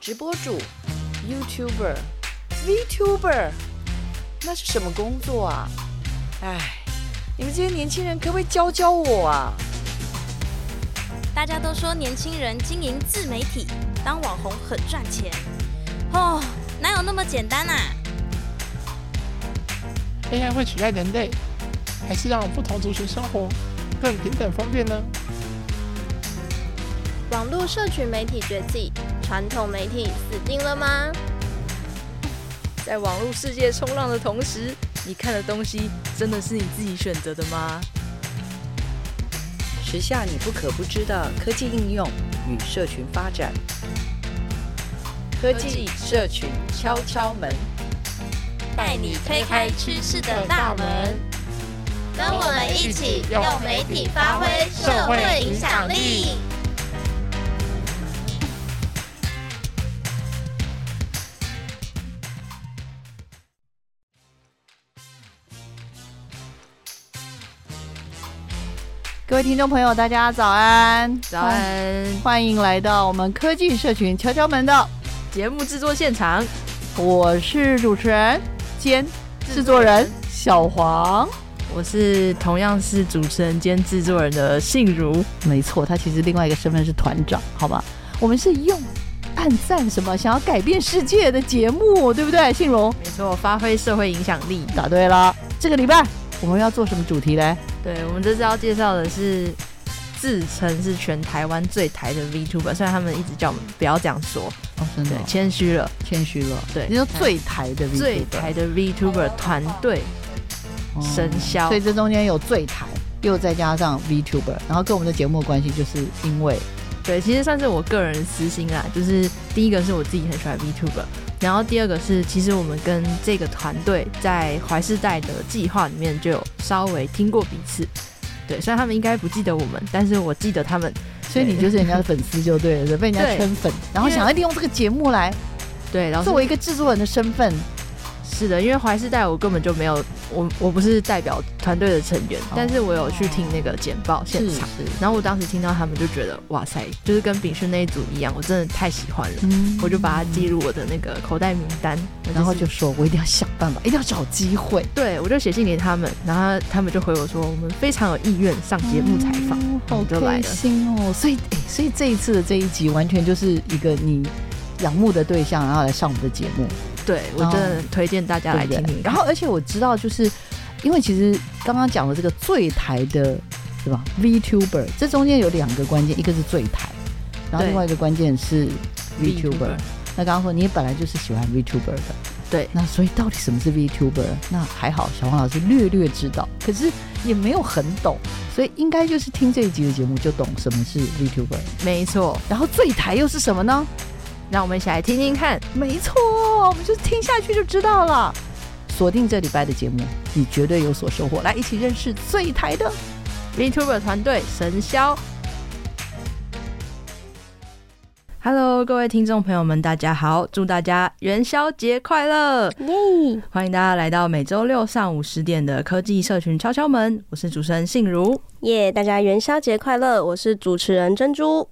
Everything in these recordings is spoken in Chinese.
直播主、YouTuber、VTuber，那是什么工作啊？哎，你们这些年轻人可不可以教教我啊？大家都说年轻人经营自媒体、当网红很赚钱，哦，哪有那么简单啊？AI 会取代人类，还是让不同族群生活更平等方便呢？网络社群媒体崛起，传统媒体死定了吗？在网络世界冲浪的同时，你看的东西真的是你自己选择的吗？时下你不可不知的科技应用与社群发展，科技社群敲敲门，带你推开趋势的大门，跟我们一起用媒体发挥社会影响力。各位听众朋友，大家早安！早安，欢迎来到我们科技社群敲敲门的节目制作现场。我是主持人兼制作人小黄，我是同样是主持人兼制作人的信如。没错，他其实另外一个身份是团长，好吧？我们是用暗赞什么想要改变世界的节目，对不对？信如，没错，发挥社会影响力，答对了。这个礼拜我们要做什么主题嘞？对，我们这次要介绍的是自称是全台湾最台的 VTuber，虽然他们一直叫我们不要这样说，哦，真的、哦、谦虚了，谦虚了。对，你说最台的 VTuber，最台的 VTuber 团队生肖、哦，所以这中间有最台，又再加上 VTuber，然后跟我们的节目的关系，就是因为，对，其实算是我个人私心啦，就是第一个是我自己很喜欢 VTuber。然后第二个是，其实我们跟这个团队在怀世代的计划里面就有稍微听过彼此，对，虽然他们应该不记得我们，但是我记得他们，所以你就是人家的粉丝就对了，被人家圈粉，然后想要利用这个节目来，对，然后作为一个制作人的身份。是的，因为怀世代我根本就没有，我我不是代表团队的成员，哦，但是我有去听那个简报现场，然后我当时听到他们就觉得哇塞，就是跟炳勋那一组一样，我真的太喜欢了，嗯，我就把它记入我的那个口袋名单，然后就说我一定要想办法，一定要找机会，对，我就写信给他们，然后他们就回我说我们非常有意愿上节目采访，哦，好开心哦，所以哎，所以这一次的这一集完全就是一个你仰慕的对象，然后来上我们的节目。对，我真的推荐大家来听听。然后，而且我知道，就是因为其实刚刚讲的这个最台的，对吧？VTuber 这中间有两个关键，一个是最台，然后另外一个关键是 VTuber。VTuber。那刚刚说你本来就是喜欢 VTuber 的，对。那所以到底什么是 VTuber？那还好，小黄老师略略知道，可是也没有很懂，所以应该就是听这一集的节目就懂什么是 VTuber。没错。然后最台又是什么呢？让我们一起来听听看。没错，我们就听下去就知道了。锁定这礼拜的节目，你绝对有所收获。来，一起认识最台的 VTuber 团队生肖。Hello，各位听众朋友们，大家好！祝大家元宵节快乐！耶！欢迎大家来到每周六上午十点的科技社群敲敲门。我是主持人信如。耶！大家元宵节快乐！我是主持人珍珠。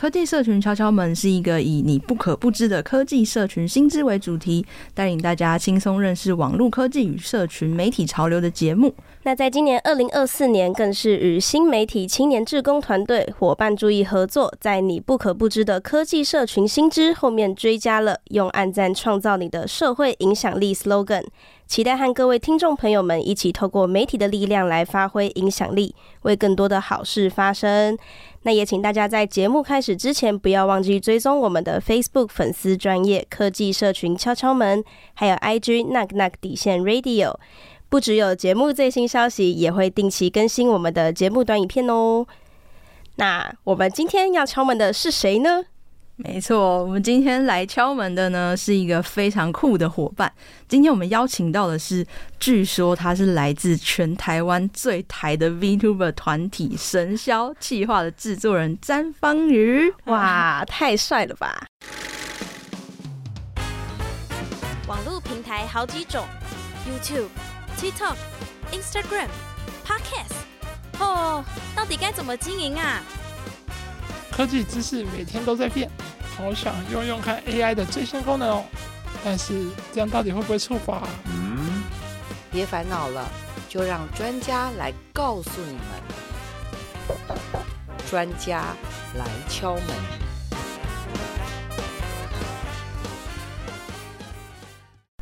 科技社群敲敲门是一个以你不可不知的科技社群新知为主题，带领大家轻松认识网络科技与社群媒体潮流的节目。那在今年二零二四年，更是与新媒体青年志工团队伙伴注意合作，在你不可不知的科技社群新知后面追加了“用暗赞创造你的社会影响力 ”slogan。期待和各位听众朋友们一起透过媒体的力量来发挥影响力，为更多的好事发声。那也请大家在节目开始之前，不要忘记追踪我们的 Facebook 粉丝专业科技社群敲敲门，还有 IG Knock Knock 底线 Radio。不只有节目最新消息，也会定期更新我们的节目短影片哦。那我们今天要敲门的是谁呢？没错，我们今天来敲门的呢是一个非常酷的伙伴。今天我们邀请到的是，据说他是来自全台湾最台的 VTuber 团体神霄企划的制作人詹方瑜。哇，太帅了吧！网络平台好几种：YouTube、TikTok、Instagram、Podcast。哦，到底该怎么经营啊？科技知识每天都在变。好想用用看 AI 的最新功能哦，但是这样到底会不会触发？嗯，别烦恼了，就让专家来告诉你们。专家来敲门。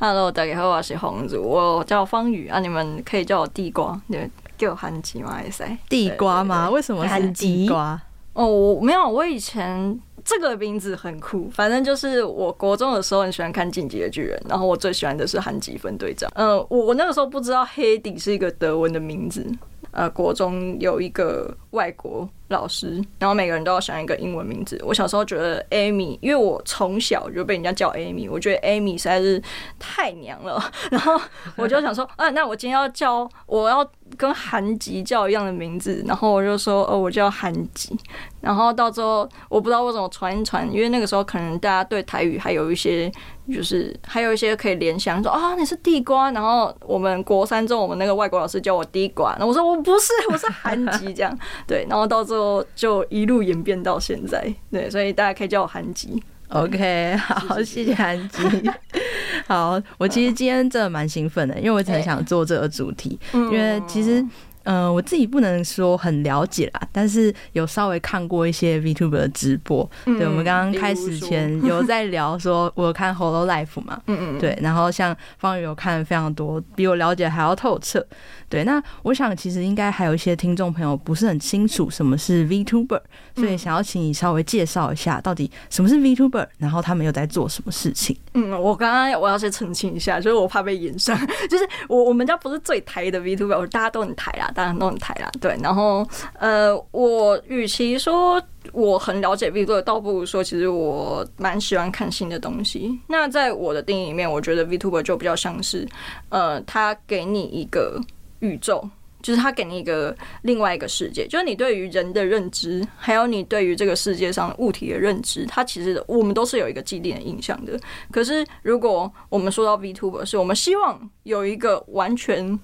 Hello，大家好，我是红子，我叫方宇啊，你们可以叫我地瓜，对，叫我韩吉吗？还是地瓜吗？为什么是地瓜？哦，我没有，我以前这个名字很酷，反正就是我国中的时候很喜欢看《进击的巨人》，然后我最喜欢的是韩吉分队长。嗯、我我那个时候不知道黑底是一个德文的名字。呃，国中有一个外国老师，然后每个人都要想一个英文名字。我小时候觉得 Amy，因为我从小就被人家叫 Amy，我觉得 Amy 实在是太娘了。然后我就想说，啊，那我今天要叫，我要跟韩吉叫一样的名字。然后我就说，哦，我叫韩吉。然后到最后，我不知道为什么传一传，因为那个时候可能大家对台语还有一些。就是还有一些可以联想说啊，你是地瓜，然后我们国三中我们那个外国老师叫我地瓜，然后我说我不是，我是韩吉这样，对，然后到最后就一路演变到现在，对，所以大家可以叫我韩吉。OK，好，谢谢韩吉。好，我其实今天真的蛮兴奋的，因为我很想做这个主题，因为其实。嗯、呃，我自己不能说很了解啦，但是有稍微看过一些 VTuber 的直播。嗯、对，我们刚刚开始前有在聊，说我有看 Holo Life 嘛，嗯嗯，对，然后像方宇有看非常多，比我了解还要透彻。对，那我想其实应该还有一些听众朋友不是很清楚什么是 VTuber，所以想要请你稍微介绍一下到底什么是 VTuber，然后他们又在做什么事情。嗯，我刚刚我要先澄清一下，就是我怕被引上，就是我我们家不是最台的 VTuber，大家都很台啦，当然都很台啦。对，然后呃，我与其说我很了解 VTuber，倒不如说其实我蛮喜欢看新的东西。那在我的定义里面，我觉得 VTuber 就比较像是呃，他给你一个。宇宙就是他给你一个另外一个世界，就是你对于人的认知，还有你对于这个世界上物体的认知，它其实我们都是有一个既定的印象的。可是如果我们说到 VTuber，是我们希望有一个完全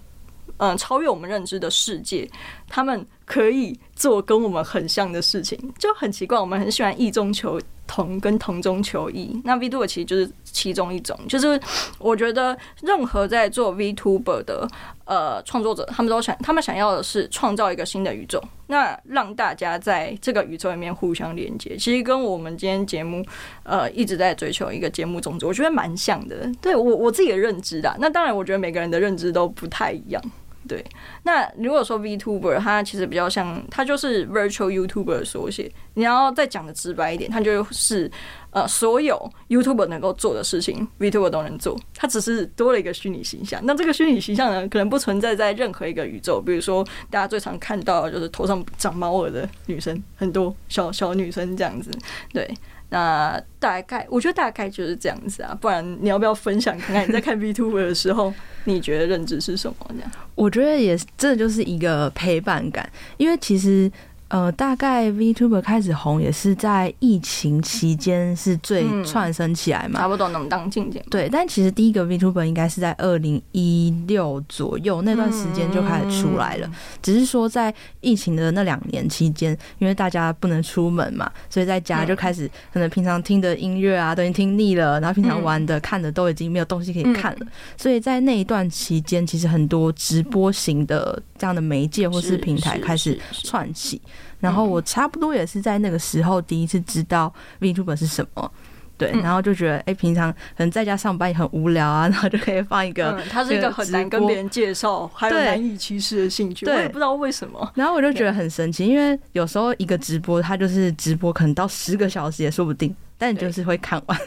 嗯超越我们认知的世界，他们可以做跟我们很像的事情，就很奇怪。我们很喜欢异中求同跟同中求异，那 VTuber 其实就是其中一种。就是我觉得任何在做 VTuber 的呃创作者，他们都想，他们想要的是创造一个新的宇宙，那让大家在这个宇宙里面互相连接。其实跟我们今天节目呃一直在追求一个节目宗旨，我觉得蛮像的。对我我自己的认知的，那当然我觉得每个人的认知都不太一样。对，那如果说 VTuber，它其实比较像，它就是 Virtual YouTuber 的缩写。你要再讲的直白一点，它就是呃，所有 YouTuber 能够做的事情，VTuber 都能做。它只是多了一个虚拟形象。那这个虚拟形象呢，可能不存在在任何一个宇宙。比如说，大家最常看到就是头上长猫耳的女生，很多小小女生这样子。对。那大概，我觉得大概就是这样子啊，不然你要不要分享看看你在看 VTuber 的时候，你觉得认知是什么？这样，我觉得也这就是一个陪伴感，因为其实。呃，大概 VTuber 开始红也是在疫情期间是最窜升起来嘛，差不多能当静静。对，但其实第一个 VTuber 应该是在二零一六左右那段时间就开始出来了，只是说在疫情的那两年期间，因为大家不能出门嘛，所以在家就开始可能平常听的音乐啊都已经听腻了，然后平常玩的看的都已经没有东西可以看了，所以在那一段期间，其实很多直播型的这样的媒介或是平台开始窜起。然后我差不多也是在那个时候第一次知道 VTuber 是什么，对，然后就觉得，哎，平常可能在家上班也很无聊啊，然后就可以放一个，嗯，它是一个很难跟别人介绍，还有难以启齿的兴趣，我也不知道为什么。然后我就觉得很神奇，因为有时候一个直播，它就是直播，可能到十个小时也说不定。但就是会看完，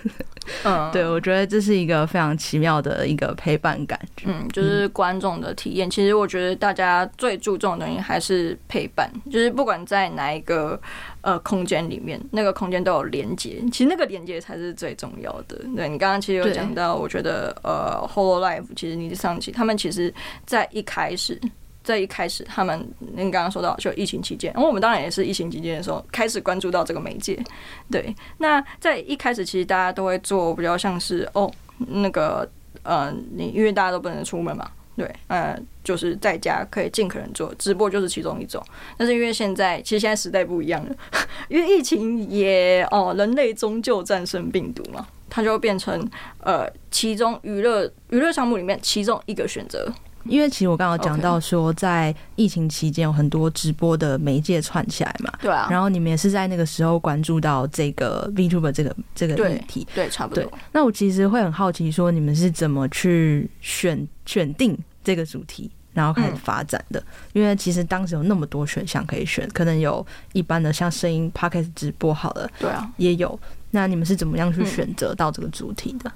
嗯，对，我觉得这是一个非常奇妙的一个陪伴感，嗯，就是观众的体验。其实我觉得大家最注重的东西还是陪伴，就是不管在哪一个呃空间里面，那个空间都有连接，其实那个连接才是最重要的。对，你刚刚其实有讲到，我觉得呃，Holo Life 其实你上期他们其实在一开始。在一开始，他们您刚刚说到，就疫情期间，然后我们当然也是疫情期间的时候开始关注到这个媒介。对，那在一开始，其实大家都会做比较像是哦，那个呃，你因为大家都不能出门嘛，对，呃，就是在家可以尽可能做直播，就是其中一种。但是因为现在其实现在时代不一样了，因为疫情也哦，人类终究战胜病毒嘛，它就会变成呃，其中娱乐娱乐项目里面其中一个选择。因为其实我刚刚讲到说，在疫情期间有很多直播的媒介串起来嘛，对啊。然后你们也是在那个时候关注到这个 VTuber 这个这个议题，对，差不多。那我其实会很好奇，说你们是怎么去选选定这个主题，然后开始发展的？因为其实当时有那么多选项可以选，可能有一般的像声音 Podcast 直播好了，对啊，也有。那你们是怎么样去选择到这个主题的？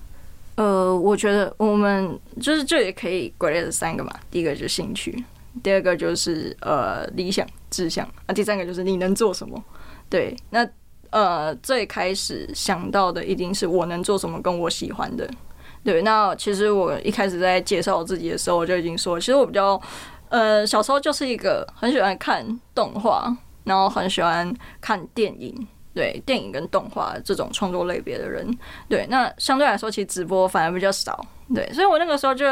呃，我觉得我们就是这也可以归类的三个嘛。第一个就是兴趣，第二个就是呃理想志向啊，第三个就是你能做什么。对，那呃最开始想到的一定是我能做什么，跟我喜欢的。对，那其实我一开始在介绍我自己的时候，我就已经说，其实我比较呃小时候就是一个很喜欢看动画，然后很喜欢看电影。对电影跟动画这种创作类别的人，对，那相对来说，其实直播反而比较少。对，所以我那个时候就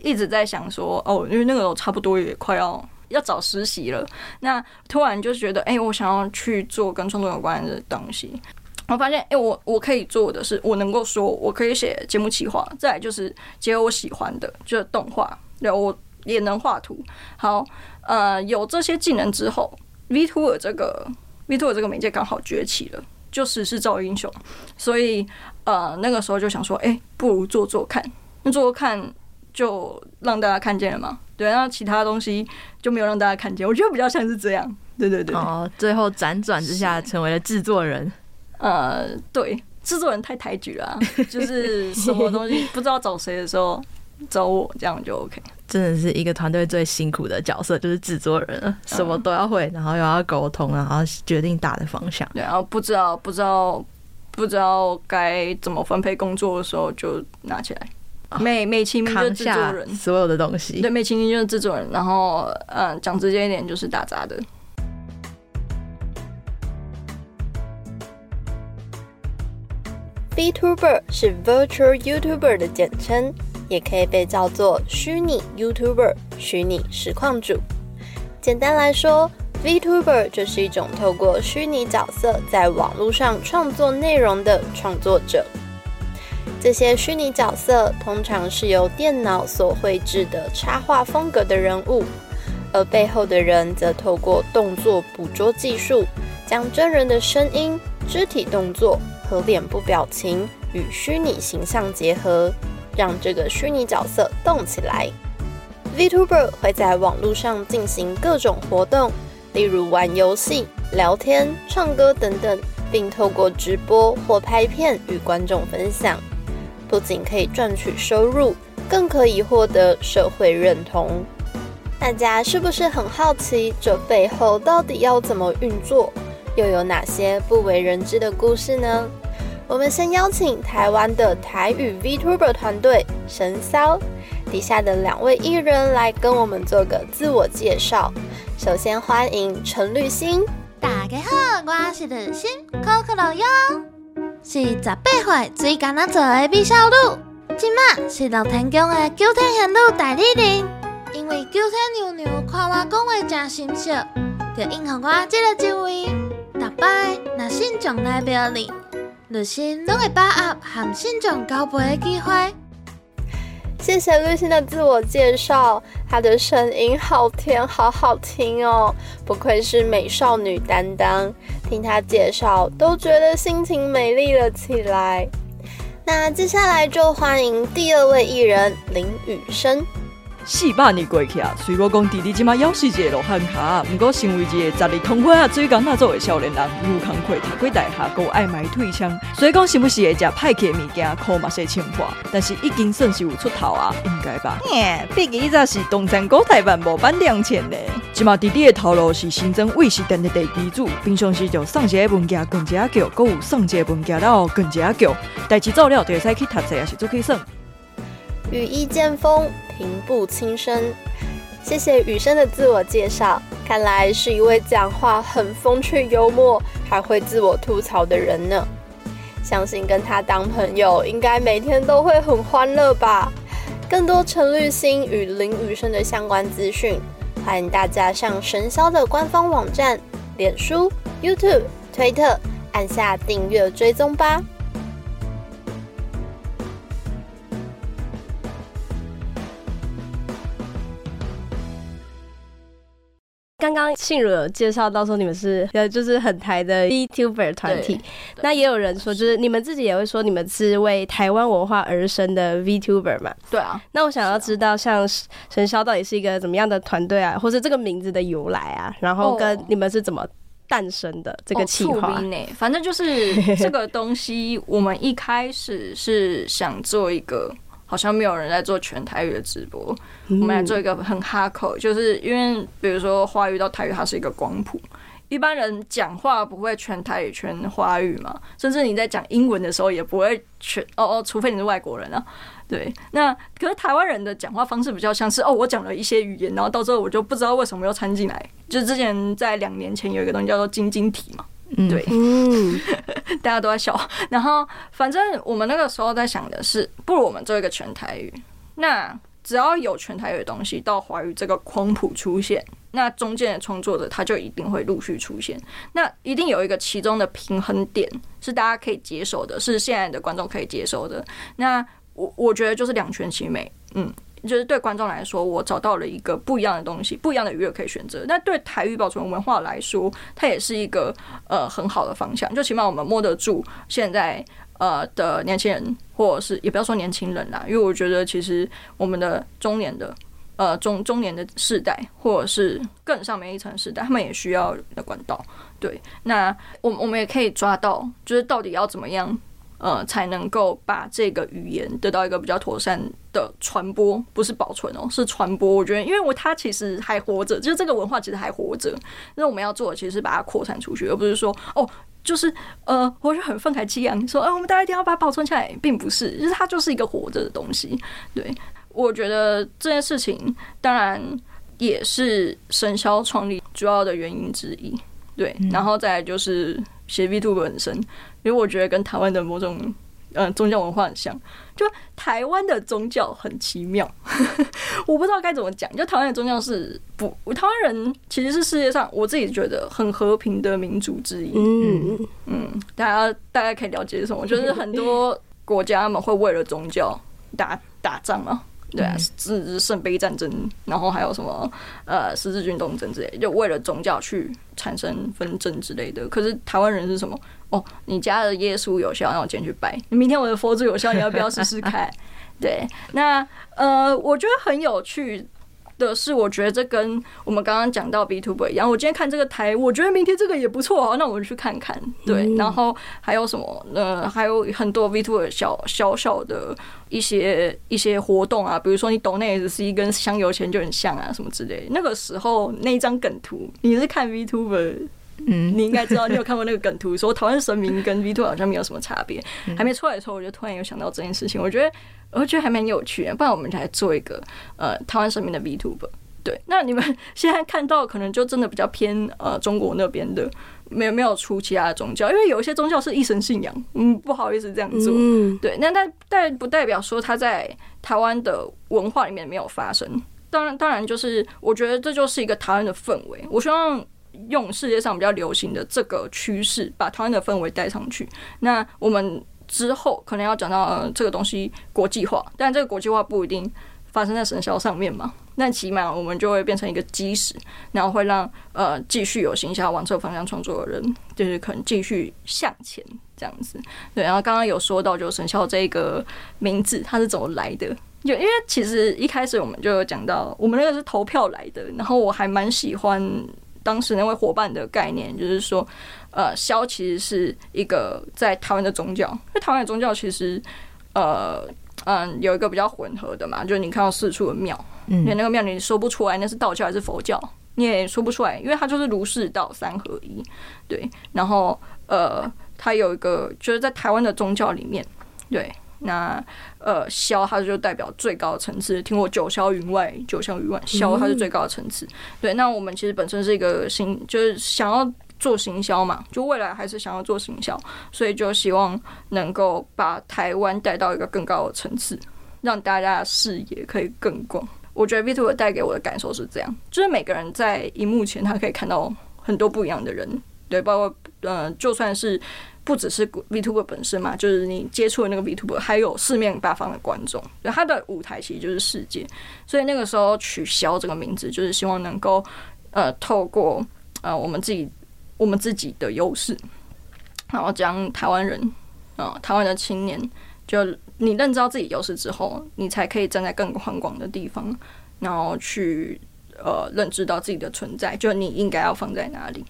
一直在想说，哦，因为那个时候差不多也快要要找实习了，那突然就觉得，哎，我想要去做跟创作有关的东西。我发现，哎，我我可以做的是，我能够说，我可以写节目企划，再来就是结合我喜欢的，就是动画，对，我也能画图。好，呃，有这些技能之后，VTuber 这个。VTuber 这个媒介刚好崛起了，就时势造英雄，所以呃那个时候就想说，哎、欸，不如做做看，那做做看就让大家看见了嘛。对，那其他东西就没有让大家看见，我觉得比较像是这样。对对对。哦，最后辗转之下成为了制作人。呃，对，制作人太抬举了、啊，就是什么东西不知道找谁的时候找我，这样就 OK。真的是一个团队最辛苦的角色，就是制作人，什么都要会，然后又要沟通，然后决定大的方向。对，然后不知道不知道不知道该怎么分配工作的时候，就拿起来，美美其名就是制作人，所有的东西。对，美其名就是制作人，然后嗯，讲直接一点就是打杂的。VTuber 是 Virtual YouTuber 的简称。也可以被叫做虚拟 YouTuber、虚拟实况主。简单来说，VTuber 就是一种透过虚拟角色在网络上创作内容的创作者。这些虚拟角色通常是由电脑所绘制的插画风格的人物，而背后的人则透过动作捕捉技术，将真人的声音、肢体动作和脸部表情与虚拟形象结合。让这个虚拟角色动起来。VTuber 会在网络上进行各种活动，例如玩游戏、聊天、唱歌等等，并透过直播或拍片与观众分享。不仅可以赚取收入，更可以获得社会认同。大家是不是很好奇，这背后到底要怎么运作？又有哪些不为人知的故事呢？我们先邀请台湾的台语 VTuber 团队神骚底下的两位艺人来跟我们做个自我介绍。首先欢迎陈绿心。大家好，我是绿心，可可乐哟，是十八岁最敢那做的美少女，今麦是乐天宫的九天玄女代理人。因为九天娘娘看我讲话真心色，就应和我这个职位。大摆若信众来庙里。绿心都会把握含信众交配的机会。谢谢绿心的自我介绍，她的声音好甜，好好听哦，不愧是美少女担当。听她介绍，都觉得心情美丽了起来。那接下来就欢迎第二位艺人林雨生。四百年过去啊，虽我讲弟弟即马还是一个落汉卡，不过身为一个十二通花啊，最刚那做的少年人，有空课读过大学，够爱买退枪，所以讲是不是会食歹去的物件，靠嘛些情况，但是已经算是有出头啊，应该吧？嘿，毕竟伊才是东山高台版模板两千呢。即马弟弟的头路是新增卫视电视台机主，平常时就送一个文件更加叫，够有送一个文件了更加叫，代志做了就会使去读册，也是做可以算。羽翼渐丰。平步青山，谢谢雨生的自我介绍。看来是一位讲话很风趣幽默，还会自我吐槽的人呢。相信跟他当朋友，应该每天都会很欢乐吧。更多陈绿星与林雨生的相关资讯，欢迎大家上神霄的官方网站、脸书、YouTube、推特按下订阅追踪吧。刚刚信如有介绍到说你们是呃就是很台的 VTuber 团体，那也有人说就是你们自己也会说你们是为台湾文化而生的 VTuber 嘛？对啊。那我想要知道像神霄到底是一个怎么样的团队啊，或是这个名字的由来啊，然后跟你们是怎么诞生的这个企划？反正就是这个东西，我们一开始是想做一个。好像没有人在做全台语的直播，我们来做一个很哈口，就是因为比如说华语到台语，它是一个光谱，一般人讲话不会全台语全华语嘛，甚至你在讲英文的时候也不会全哦哦，除非你是外国人啊。对，那可是台湾人的讲话方式比较像是哦，我讲了一些语言，然后到最后我就不知道为什么又掺进来，就之前在两年前有一个东西叫做晶晶体嘛。对，嗯，大家都在笑。然后，反正我们那个时候在想的是，不如我们做一个全台语。那只要有全台语的东西到华语这个光谱出现，那中间的创作者他就一定会陆续出现。那一定有一个其中的平衡点是大家可以接受的，是现在的观众可以接受的。那我我觉得就是两全其美，嗯。就是对观众来说，我找到了一个不一样的东西，不一样的娱乐可以选择。那对台语保存文化来说，它也是一个呃很好的方向。就起码我们摸得住现在呃的年轻人，或者是也不要说年轻人啦，因为我觉得其实我们的中年的呃中中年的世代，或者是更上面一层世代，他们也需要的管道。对，那我我们也可以抓到，就是到底要怎么样。呃，才能够把这个语言得到一个比较妥善的传播，不是保存哦，是传播。我觉得，因为我它其实还活着，就是这个文化其实还活着。那我们要做的其实是把它扩散出去，而不是说哦，就是呃，我就很愤慨激昂，说哎、呃，我们大家一定要把它保存起来，并不是，就是它就是一个活着的东西。对，我觉得这件事情当然也是生肖创立主要的原因之一。对，然后再来就是写 VTuber 本身。因为我觉得跟台湾的某种嗯、呃、宗教文化很像，就台湾的宗教很奇妙，我不知道该怎么讲。就台湾的宗教是不，台湾人其实是世界上我自己觉得很和平的民族之一。嗯嗯，大家大家可以了解什么？就是很多国家他们会为了宗教打打仗嘛。对啊，是圣杯战争，然后还有什么呃十字军东征之类，就为了宗教去产生纷争之类的。可是台湾人是什么？哦，你家的耶稣有效，那我今天去拜。明天我的佛祖有效，你要不要试试看？对，那呃，我觉得很有趣。的是，我觉得这跟我们刚刚讲到 VTuber 一样。我今天看这个台，我觉得明天这个也不错啊，那我们去看看。对，然后还有什么？呃，还有很多 VTuber 小小小的一些一些活动啊，比如说你抖那 SC 跟香油钱就很像啊，什么之类的。那个时候那一张梗图，你是看 VTuber，嗯，你应该知道，你有看过那个梗图，说台湾神明跟 VTuber 好像没有什么差别。还没出来的时候，我就突然有想到这件事情，我觉得。我觉得还蛮有趣的，不然我们来做一个呃台湾神明的 VTuber。对，那你们现在看到可能就真的比较偏呃中国那边的，没有没有出其他的宗教，因为有一些宗教是一神信仰，嗯，不好意思这样做。嗯，对，那但但不代表说他在台湾的文化里面没有发生。当然，当然就是我觉得这就是一个台湾的氛围。我希望用世界上比较流行的这个趋势，把台湾的氛围带上去。那我们。之后可能要讲到呃这个东西国际化，但这个国际化不一定发生在神霄上面嘛。那起码我们就会变成一个基石，然后会让呃继续有行销往这个方向创作的人，就是可能继续向前这样子。对，然后刚刚有说到就神霄这个名字它是怎么来的？就因为其实一开始我们就有讲到，我们那个是投票来的，然后我还蛮喜欢当时那位伙伴的概念，就是说。呃，霄其实是一个在台湾的宗教，因为台湾的宗教其实，呃，嗯，有一个比较混合的嘛，就是你看到四处的庙，嗯，连那个庙你说不出来那是道教还是佛教，你也说不出来，因为它就是儒释道三合一，对。然后，呃，它有一个就是在台湾的宗教里面，对，那呃，霄它就代表最高的层次，听过九霄云外，九霄云外，霄它是最高的层次，对。那我们其实本身是一个新，就是想要。做行销嘛，就未来还是想要做行销，所以就希望能够把台湾带到一个更高的层次。让大家的视野可以更广。我觉得 VTuber 带给我的感受是这样，就是每个人在荧幕前，他可以看到很多不一样的人，对，包括呃，就算是不只是 VTuber 本身嘛，就是你接触的那个 VTuber，还有四面八方的观众，对，他的舞台其实就是世界。所以那个时候取消这个名字，就是希望能够呃，透过呃我们自己我们自己的优势，然后将台湾人啊、台湾的青年。就你认知到自己优势之后，你才可以站在更宽广的地方，然后去呃认知到自己的存在，就你应该要放在哪里。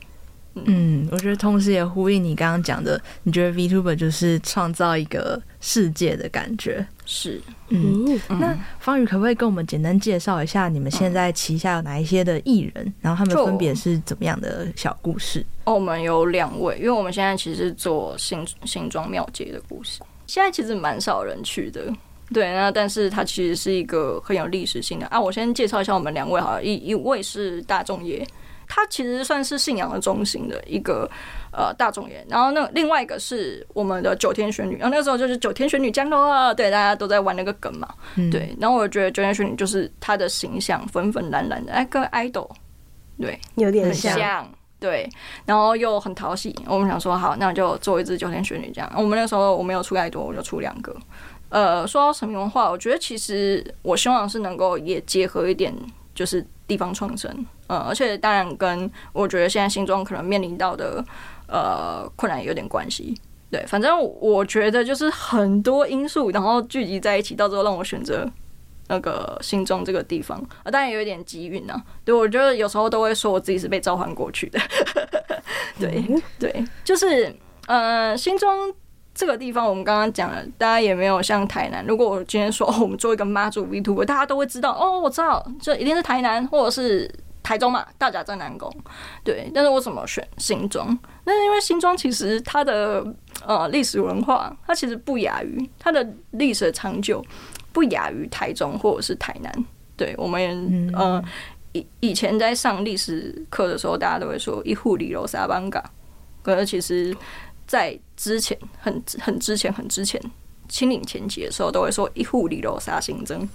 嗯，嗯，我觉得同时也呼应你刚刚讲的，你觉得 VTuber 就是创造一个世界的感觉。是，嗯，嗯，那方宇可不可以跟我们简单介绍一下你们现在旗下有哪一些的艺人，然后他们分别是怎么样的小故事？哦，我们有两位，因为我们现在其实是做新新庄庙街的故事。现在其实蛮少人去的，对，那但是它其实是一个很有历史性的啊。我先介绍一下我们两位好了，一一位是大众爷，他其实算是信仰的中心的一个呃大众爷，然后那另外一个是我们的九天玄女，然后那时候就是九天玄女降落了，对，大家都在玩那个梗嘛，对，然后我觉得九天玄女就是她的形象粉粉蓝蓝的，哎，跟 idol 对有点像。很像对，然后又很讨喜，我们想说好，那就做一支九天玄女这样。我们那时候我没有出太多，我就出两个。呃，说到神明文化，我觉得其实我希望是能够也结合一点，就是地方创生。呃，而且当然跟我觉得现在新庄可能面临到的呃困难也有点关系。对，反正我觉得就是很多因素，然后聚集在一起，到最后让我选择。那个新庄这个地方，啊，当然有一点机运呢。对，我觉得有时候都会说我自己是被召唤过去的。对对，就是呃，新庄这个地方，我们刚刚讲了，大家也没有像台南。如果我今天说，哦，我们做一个妈祖 VTuber，大家都会知道哦，我知道，这一定是台南或者是台中嘛，大甲在南宫。对，但是我怎么选新庄？那是因为新庄其实它的呃历史文化，它其实不亚于它的历史的长久。不亚于台中或者是台南，对我们呃以以前在上历史课的时候，大家都会说一户里楼沙班嘎，可是其实，在之前很很之前很之前，清领前期的时候，都会说一户里楼杀新增。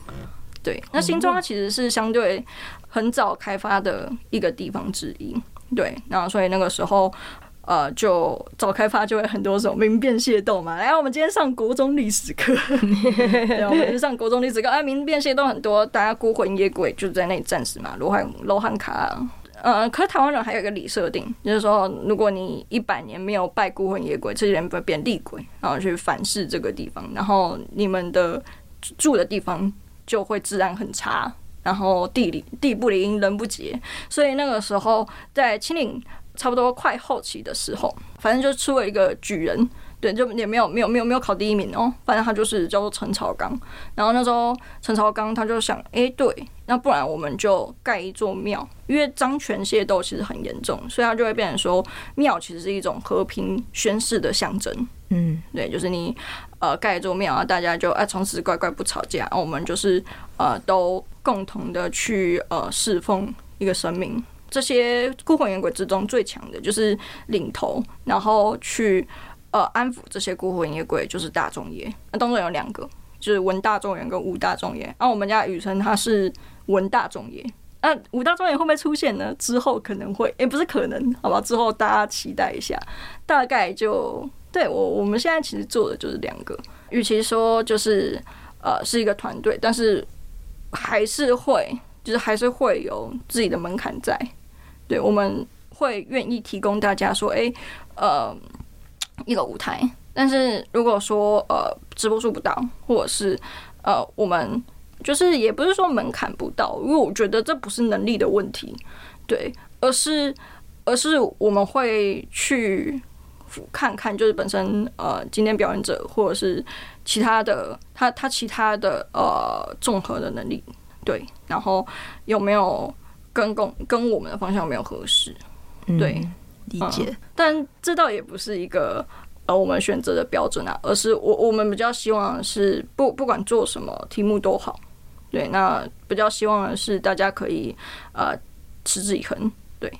对，那新庄它其实是相对很早开发的一个地方之一，对，那所以那个时候。呃，就早开发就会很多种民变械斗嘛。来，我们今天上国中历史课，对，我们就上国中历史课。哎，民变械斗很多，大家孤魂野鬼就在那里战死嘛。罗汉罗汉卡，呃，可是台湾人还有一个礼设定，就是说，如果你一百年没有拜孤魂野鬼，这些人会变厉鬼，然后去反噬这个地方，然后你们的住的地方就会治安很差，然后地理地不灵人不洁，所以那个时候在清领。差不多快后期的时候，反正就出了一个举人，对，就也没有没有没有没有考第一名哦，反正他就是叫做陈朝刚。然后那时候陈朝刚他就想，哎、欸，对，那不然我们就盖一座庙，因为张权械斗其实很严重，所以他就会变成说，庙其实是一种和平宣誓的象征。嗯，对，就是你呃盖一座庙啊，大家就哎从此乖乖不吵架，然后我们就是呃都共同的去呃侍奉一个神明。这些孤魂野鬼之中最强的就是领头，然后去呃安抚这些孤魂野鬼，就是大众爷。那当中有两个，就是文大众爷跟武大众爷。那我们家雨辰他是文大众爷，那武大众爷会不会出现呢？之后可能会，也不是可能，好吧？之后大家期待一下。大概就对我我们现在其实做的就是两个，与其说就是呃是一个团队，但是还是会就是还是会有自己的门槛在。对，我们会愿意提供大家说，哎、呃，一个舞台。但是如果说呃，直播数不到，或者是呃，我们就是也不是说门槛不到，因为我觉得这不是能力的问题，对，而是而是我们会去看看，就是本身呃，今天表演者或者是其他的他他其他的呃综合的能力，对，然后有没有。跟跟跟我们的方向有没有合适，对，嗯、理解、嗯。但这倒也不是一个呃我们选择的标准啊，而是我我们比较希望的是不不管做什么题目都好，对，那比较希望的是大家可以呃持之以恒。对，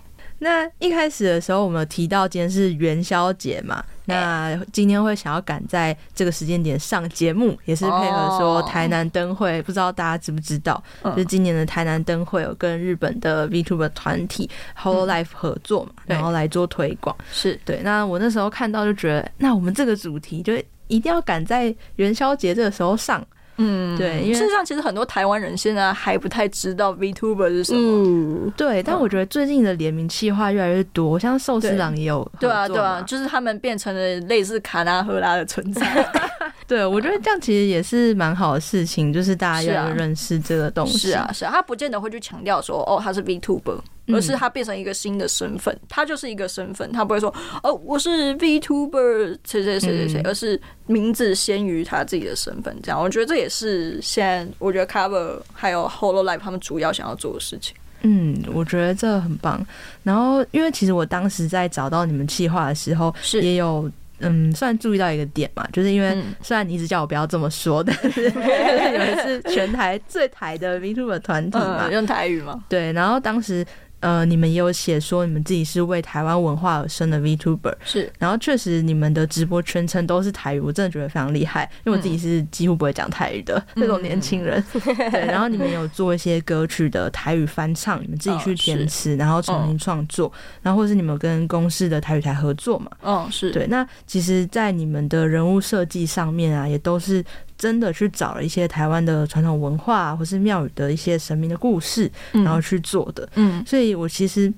那一开始的时候，我们有提到今天是元宵节嘛？那今天会想要赶在这个时间点上节目，也是配合说台南灯会，不知道大家知不知道？就是今年的台南灯会有跟日本的 VTuber 团体 Holo Life 合作嘛，然后来做推广。是对。那我那时候看到就觉得，那我们这个主题就一定要赶在元宵节这个时候上。嗯，对，因为事实上其实很多台湾人现在还不太知道 VTuber 是什么。嗯，对，但我觉得最近的联名企划越来越多，像寿司郎也有。对啊，对啊，就是他们变成了类似卡纳赫拉的存在。对，我觉得这样其实也是蛮好的事情，就是大家要认识这个东西。是啊，是啊，他不见得会去强调说，哦，他是 VTuber。而是他变成一个新的身份，他就是一个身份，他不会说哦，我是 VTuber 谁谁谁谁谁，而是名字先于他自己的身份。这样，我觉得这也是现在我觉得 Cover 还有 Hololive 他们主要想要做的事情。嗯，我觉得这很棒。然后，因为其实我当时在找到你们计划的时候，是也有嗯，算注意到一个点嘛，就是因为虽然你一直叫我不要这么说，但是你们是全台最台的 VTuber 团体嘛，用台语嘛，对，然后当时。呃，你们也有写说你们自己是为台湾文化而生的 VTuber，是。然后确实你们的直播全程都是台语，我真的觉得非常厉害，因为我自己是几乎不会讲台语的那种年轻人。对。然后你们有做一些歌曲的台语翻唱，你们自己去填词，然后重新创作，然后或是你们跟公司的台语台合作嘛？嗯，是对。那其实，在你们的人物设计上面啊，也都是。真的去找了一些台湾的传统文化，或是庙宇的一些神明的故事，然后去做的。嗯，所以我其实。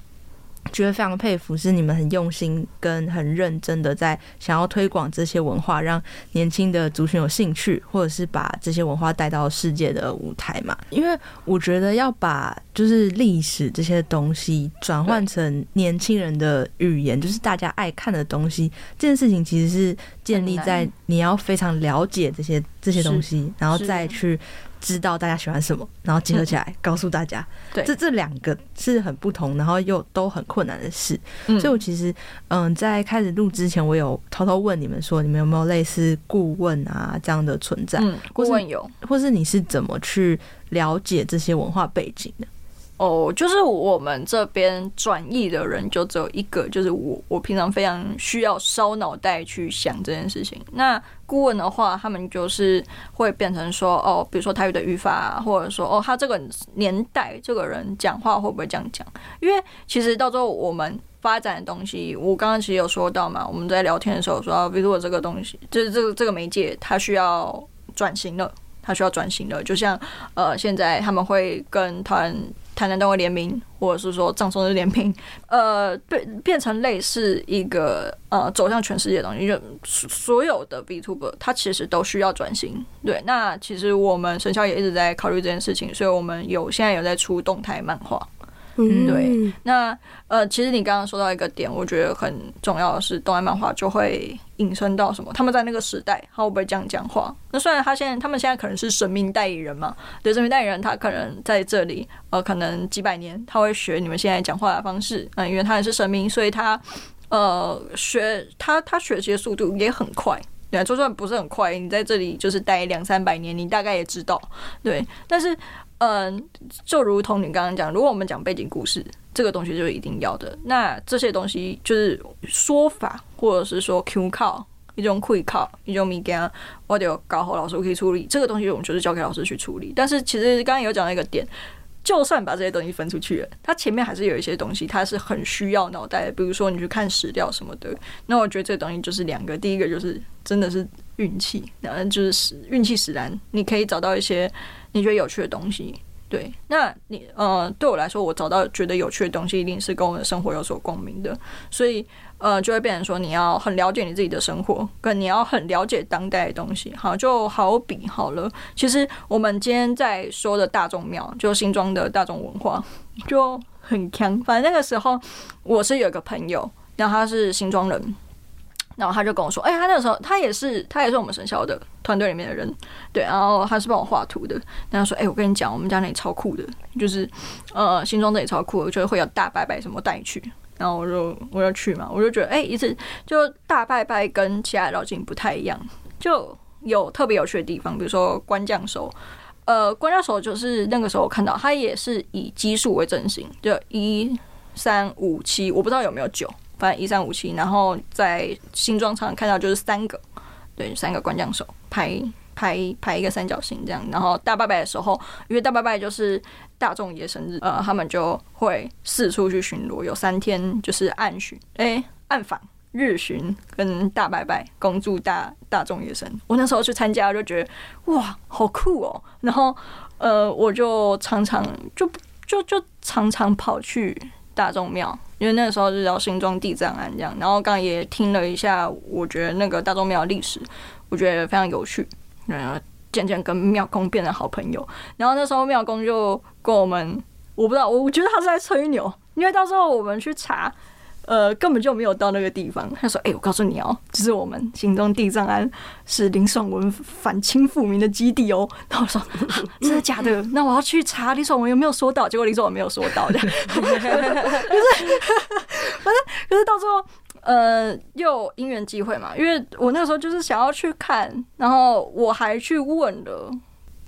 觉得非常佩服，是你们很用心跟很认真的在想要推广这些文化，让年轻的族群有兴趣，或者是把这些文化带到世界的舞台嘛。因为我觉得要把就是历史这些东西转换成年轻人的语言，就是大家爱看的东西，这件事情其实是建立在你要非常了解这些这些东西，然后再去。知道大家喜欢什么，然后结合起来告诉大家。对，这这两个是很不同，然后又都很困难的事。所以我其实，嗯，在开始录之前，我有偷偷问你们说，你们有没有类似顾问啊这样的存在？嗯，顾问有，或是你是怎么去了解这些文化背景的？哦，就是我们这边转译的人就只有一个，就是我。我平常非常需要烧脑袋去想这件事情。那顾问的话，他们就是会变成说，哦，比如说台语的语法啊，或者说，哦，他这个年代这个人讲话会不会这样讲？因为其实到最后我们发展的东西，我刚刚其实有说到嘛，我们在聊天的时候说，比如说这个东西，就是这个这个媒介，它需要转型了，他需要转型的。就像呃，现在他们会跟团。台南都会联名，或者是说葬送的联名，呃，变变成类似一个呃走向全世界的东西，就所有的 VTuber 它其实都需要转型。对，那其实我们神霄也一直在考虑这件事情，所以我们有现在有在出动态漫画。嗯，对。那呃，其实你刚刚说到一个点，我觉得很重要的是，动漫漫画就会引申到什么？他们在那个时代，他会不会这样讲话？那虽然他现在，他们现在可能是神明代理人嘛，对，神明代理人，他可能在这里，呃，可能几百年，他会学你们现在讲话的方式，嗯，因为他也是神明，所以他呃学他他学习的速度也很快，对，就算不是很快，你在这里就是待两三百年，你大概也知道，对，但是。嗯，就如同你刚刚讲，如果我们讲背景故事，这个东西就是一定要的。那这些东西就是说法，或者是说 Q 靠一种会靠一种物件，我得搞好老师我可以处理这个东西，我们就是交给老师去处理。但是其实刚刚有讲到一个点，就算把这些东西分出去了，它前面还是有一些东西，它是很需要脑袋。比如说你去看史料什么的，那我觉得这东西就是两个，第一个就是真的是运气，然后就是运气使然，你可以找到一些。你觉得有趣的东西，对，那你呃，对我来说，我找到觉得有趣的东西，一定是跟我的生活有所共鸣的，所以呃，就会变成说，你要很了解你自己的生活，跟你要很了解当代的东西。好，就好比好了，其实我们今天在说的大众庙，就新庄的大众文化，就很强。反正那个时候，我是有一个朋友，然后他是新庄人。然后他就跟我说：“哎、他那个时候他也是他也是我们神霄的团队里面的人，对。然后他是帮我画图的。然后说：‘哎、我跟你讲，我们家那里超酷的，就是呃，新庄这里超酷的，我觉得会有大拜拜什么带你去。’然后我就我就去嘛，我就觉得哎、一次就大拜拜跟其他的绕境不太一样，就有特别有趣的地方，比如说官将手，呃，官将手就是那个时候我看到他也是以奇数为阵型，就一三五七，我不知道有没有九，反正一三五七。然后在新庄常看到就是三个，对，三个关将手排排排一个三角形这样。然后大拜拜的时候，因为大拜拜就是大众爷生日，呃，他们就会四处去巡逻，有三天就是暗巡，哎、暗访。日巡跟大拜拜，恭祝大大众爷生。我那时候去参加，我就觉得哇，好酷哦！然后呃，我就常常就就就常常跑去大众庙，因为那个时候是叫新庄地藏庵这样。然后刚刚也听了一下，我觉得那个大众庙的历史，我觉得非常有趣。然后渐渐跟庙公变成好朋友。然后那时候庙公就跟我们，我不知道，我觉得他是在吹牛，因为到时候我们去查。呃，根本就没有到那个地方。他说：“哎、欸，我告诉你哦，就是我们新庄地藏庵，是林爽文反清复明的基地哦。”然后我说、啊：“真的假的？那我要去查林爽文有没有说到。”结果林爽文没有说到的。可是，反正可是到最后，呃，又因缘际会嘛，因为我那时候就是想要去看，然后我还去问了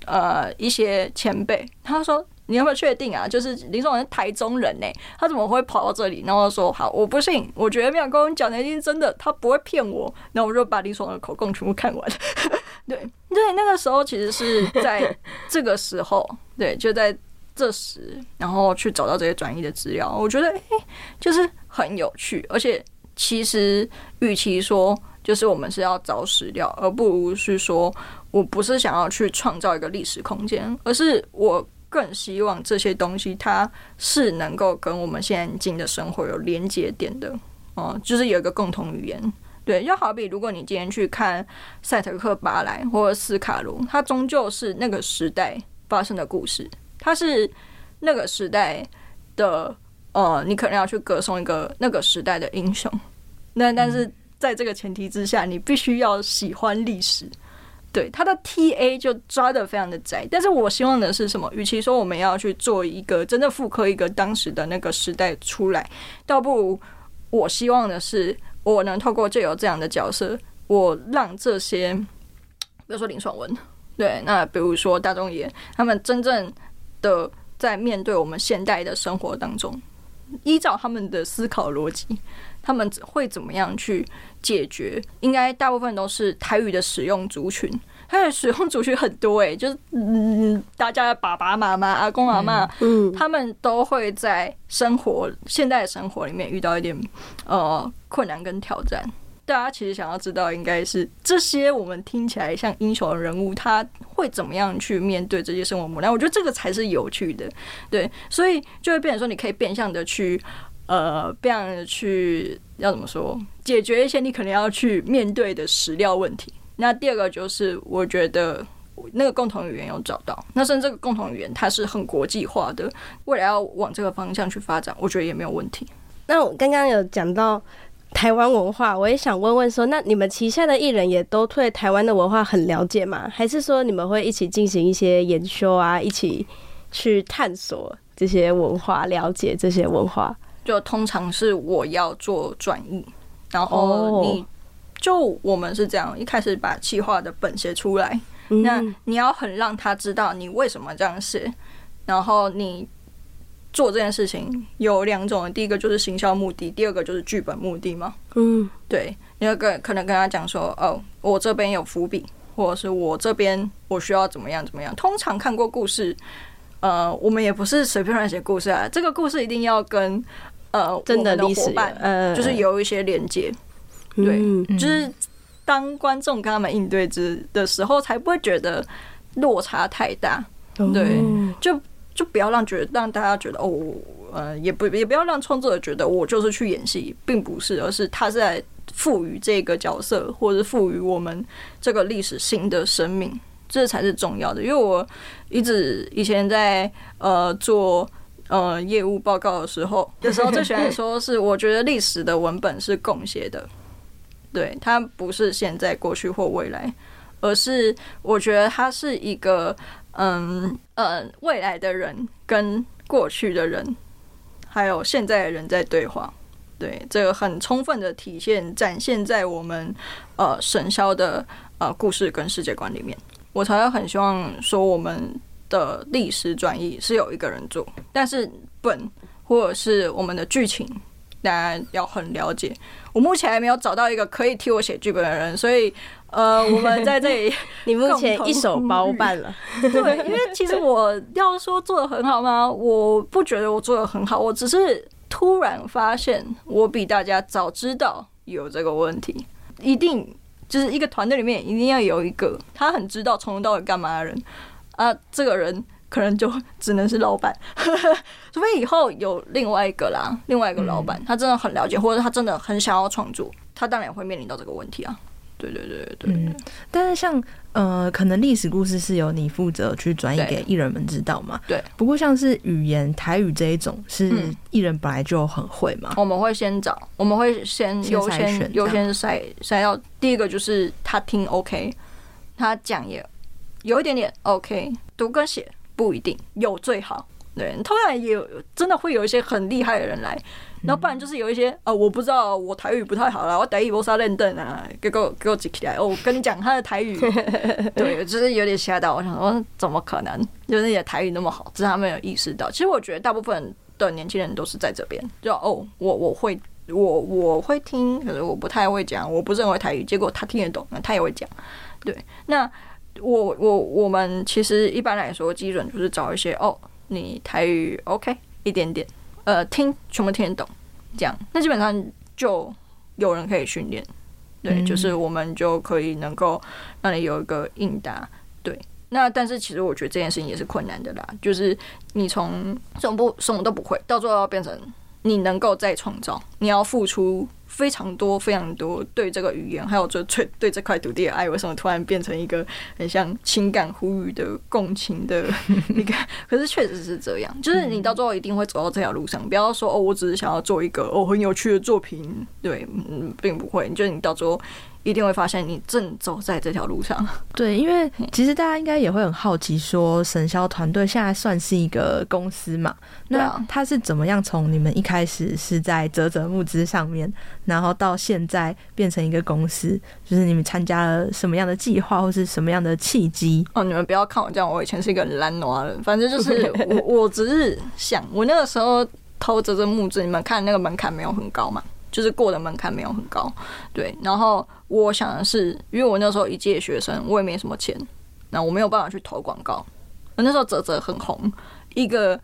呃一些前辈，他说。你要不要确定啊？就是林爽文是台中人呢、他怎么会跑到这里？然后说好，我不信，我觉得庙公讲的一定是真的，他不会骗我。然后我就把林爽的口供全部看完。对对，那个时候其实是在这个时候，对，就在这时，然后去找到这些转移的资料，我觉得诶、就是很有趣。而且其实与其说就是我们是要找史料，而不如是说我不是想要去创造一个历史空间，而是我。更希望这些东西，它是能够跟我们现今的生活有连接点的哦，就是有一个共同语言。对，就好比如果你今天去看赛特克巴莱或者斯卡罗，它终究是那个时代发生的故事，它是那个时代的呃，你可能要去歌颂一个那个时代的英雄。那但是在这个前提之下，你必须要喜欢历史。对，他的 TA 就抓得非常的窄，但是我希望的是什么？与其说我们要去做一个真的复刻一个当时的那个时代出来，倒不如我希望的是，我能透过就有这样的角色，我让这些，比如说林爽文，对，那比如说大众爷，他们真正的在面对我们现代的生活当中，依照他们的思考逻辑。他们会怎么样去解决？应该大部分都是台语的使用族群，它的使用族群很多诶、欸，就是嗯，大家的爸爸妈妈、阿公阿妈，嗯，他们都会在生活现代的生活里面遇到一点呃困难跟挑战。大家其实想要知道，应该是这些我们听起来像英雄的人物，他会怎么样去面对这些生活磨难？我觉得这个才是有趣的，对，所以就会变成说，你可以变相的去。呃，这样去要怎么说，解决一些你可能要去面对的史料问题。那第二个就是，我觉得那个共同语言有找到，那甚至这个共同语言它是很国际化的，未来要往这个方向去发展，我觉得也没有问题。那我刚刚有讲到台湾文化，我也想问问说，那你们旗下的艺人也都对台湾的文化很了解吗？还是说你们会一起进行一些研修啊，一起去探索这些文化，了解这些文化？就通常是我要做转译，然后你就我们是这样，一开始把企划的本写出来，那你要很让他知道你为什么这样写，然后你做这件事情有两种，第一个就是行销目的，第二个就是剧本目的嘛。嗯，对，你要跟可能跟他讲说，哦，我这边有伏笔，或者是我这边我需要怎么样怎么样。通常看过故事，呃，我们也不是随便乱写故事啊，这个故事一定要跟。呃，真的历史，呃，就是有一些连接，对，就是当观众跟他们应对之的时候，才不会觉得落差太大，对，就就不要让觉得让大家觉得哦，呃，也不也不要让创作者觉得我就是去演戏，并不是，而是他是在赋予这个角色，或者赋予我们这个历史新的生命，这才是重要的。因为我一直以前在呃做。呃，业务报告的时候，有时候最喜欢说是，我觉得历史的文本是共写的，对，它不是现在、过去或未来，而是我觉得它是一个，嗯呃，未来的人跟过去的人，还有现在的人在对话，对，这个很充分的体现展现在我们呃神霄的呃故事跟世界观里面，我才会很希望说我们。的历史转译是有一个人做，但是本或者是我们的剧情，大家要很了解。我目前还没有找到一个可以替我写剧本的人，所以呃，我们在这里，你目前一手包办了。对，因为其实我要说做的很好吗？我不觉得我做的很好，我只是突然发现我比大家早知道有这个问题，一定。就是一个团队里面一定要有一个他很知道从头到尾干嘛的人啊，这个人可能就只能是老板，除非以后有另外一个啦，另外一个老板他真的很了解，或者他真的很想要创作，他当然也会面临到这个问题啊。对对对对，嗯，但是像呃，可能历史故事是由你负责去转移给艺人们知道嘛？对。不过像是语言台语这一种，是艺人本来就很会嘛？我们会先找，我们会先优先优先筛筛到第一个就是他听 OK，他讲也有一点点 OK，读跟写不一定有最好。对，通常也有真的会有一些很厉害的人来。然后不然就是有一些啊，我不知道我台语不太好啦，我台语无啥认得啊，给我给我记起来哦。我跟你讲他的台语，对，就是有点吓到。我想说怎么可能？就是你的台语那么好，只是他没有意识到。其实我觉得大部分的年轻人都是在这边，就哦，我我会我我会听，可是我不太会讲，我不认为台语。结果他听得懂，那他也会讲。对，那我我我们其实一般来说，基准就是找一些哦，你台语 OK 一点点。呃，听全部听得懂，这样那基本上就有人可以训练，对，就是我们就可以能够让你有一个应答，对。那但是其实我觉得这件事情也是困难的啦，就是你从什么不什么都不会，到最后要变成你能够再创造，你要付出。非常多非常多对这个语言，还有就对对这块土地的爱，为什么突然变成一个很像情感呼吁的共情的 一个？可是确实是这样，就是你到最后一定会走到这条路上。不要说哦，我只是想要做一个哦很有趣的作品，对，嗯，并不会。就是你到最后。一定会发现你正走在这条路上。对，因为其实大家应该也会很好奇，说神霄团队现在算是一个公司嘛？那他是怎么样从你们一开始是在泽泽募资上面，然后到现在变成一个公司？就是你们参加了什么样的计划，或是什么样的契机？哦，你们不要看我这样，我以前是一个懒惰人。反正就是 我，我只是想，我那个时候投泽泽募资，你们看那个门槛没有很高嘛？就是过的门槛没有很高，对。然后我想的是，因为我那时候一届学生，我也没什么钱，那我没有办法去投广告。那时候泽泽很红，一个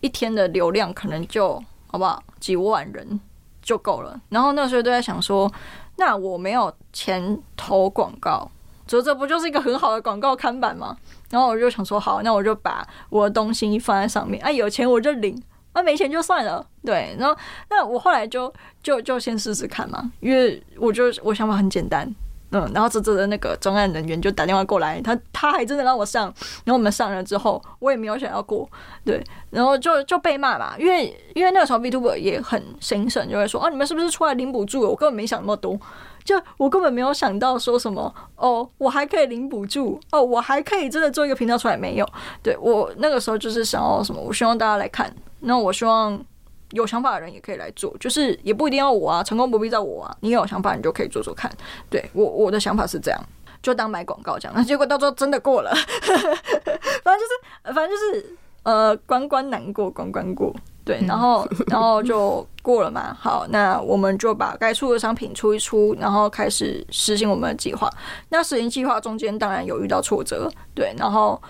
一天的流量可能就好不好几万人就够了。然后那时候都在想说，那我没有钱投广告，泽泽不就是一个很好的广告看板吗？然后我就想说，好，那我就把我的东西放在上面，哎，有钱我就领。那、没钱就算了，对。然后，那我后来就就就先试试看嘛，因为我就我想法很简单，嗯。然后这这的那个专案人员就打电话过来，他他还真的让我上。然后我们上了之后，我也没有想要过，对。然后就就被骂嘛，因为因为那个时候 VTuber 也很兴盛，就会说啊，你们是不是出来领补助？我根本没想那么多，就我根本没有想到说什么哦，我还可以领补助哦，我还可以真的做一个频道出来没有？对，我那个时候就是想要什么，我希望大家来看。那我希望有想法的人也可以来做，就是也不一定要我啊，成功不必在我啊。你有想法，你就可以做做看。对，我我的想法是这样，就当买广告这样。那结果到时候真的过了，反正就是反正就是呃，关关难过关关过。对，然后然后就过了嘛。好，那我们就把该出的商品出一出，然后开始实行我们的计划。那实行计划中间当然有遇到挫折，对，然后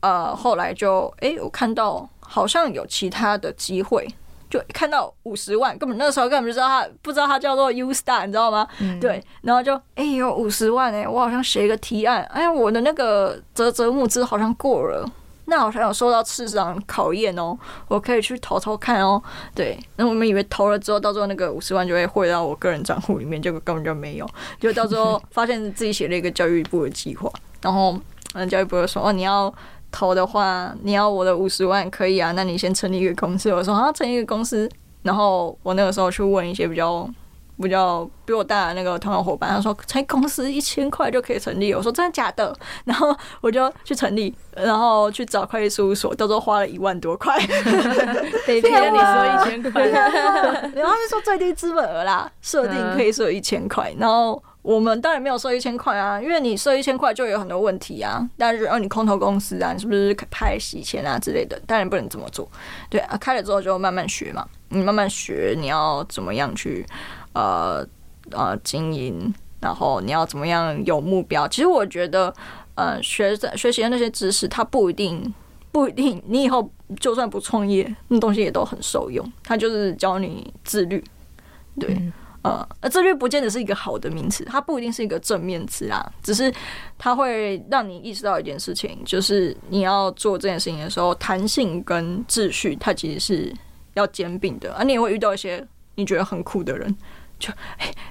呃后来就哎，我看到。好像有其他的机会，就看到五十万，根本那个时候根本不知道他，不知道他叫做 U Star，你知道吗？嗯、对，然后就哎、欸、有五十万哎、欸，我好像写一个提案，哎呀，我的那个啧啧募资好像过了，那好像有受到市场考验哦，我可以去投投看哦。对，那我们以为投了之后，到时候那个五十万就会汇到我个人账户里面，结果根本就没有，就到时候发现自己写了一个教育部的计划，然后嗯，教育部就说哦，你要。投的话，你要我的五十万可以啊？那你先成立一个公司。我说啊，成立一个公司。然后我那个时候去问一些比较比较比我大的那个同行伙伴，他说成立公司一千块就可以成立。我说真的假的？然后我就去成立，然后去找会计事务所，到时候花了一万多块。得听你说一千块，然后他就说最低资本额啦，设定可以设一千块，然后。我们当然没有设一千块啊，因为你设一千块就有很多问题啊。但是，哦，你空投公司啊，你是不是拍洗钱啊之类的？当然不能这么做。对啊，开了之后就慢慢学嘛，你慢慢学，你要怎么样去呃呃经营，然后你要怎么样有目标。其实我觉得，呃，学学习的那些知识，它不一定不一定，你以后就算不创业，那东西也都很受用。它就是教你自律，对。呃，自律不见得是一个好的名词，它不一定是一个正面词啦，只是它会让你意识到一件事情，就是你要做这件事情的时候，弹性跟秩序它其实是要兼并的。而、你也会遇到一些你觉得很酷的人，就、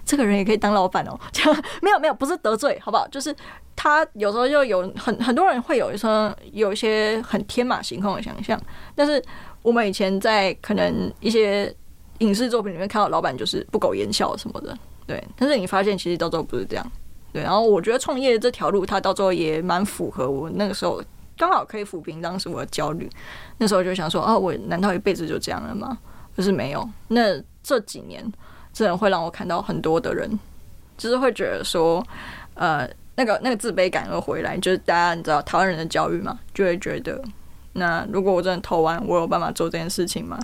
这个人也可以当老板哦、没有没有，不是得罪，好不好？就是他有时候就有很很多人会有一些有一些很天马行空的想象，但是我们以前在可能一些。影视作品里面看到老板就是不苟言笑什么的，对。但是你发现其实到最后不是这样，对。然后我觉得创业这条路，它到最后也蛮符合我那个时候刚好可以抚平当时我的焦虑。那时候就想说，啊，我难道一辈子就这样了吗？可是没有。那这几年真的会让我看到很多的人，就是会觉得说，呃，那个那个自卑感又回来，就是大家你知道台湾人的教育嘛，就会觉得，那如果我真的投完，我有办法做这件事情吗？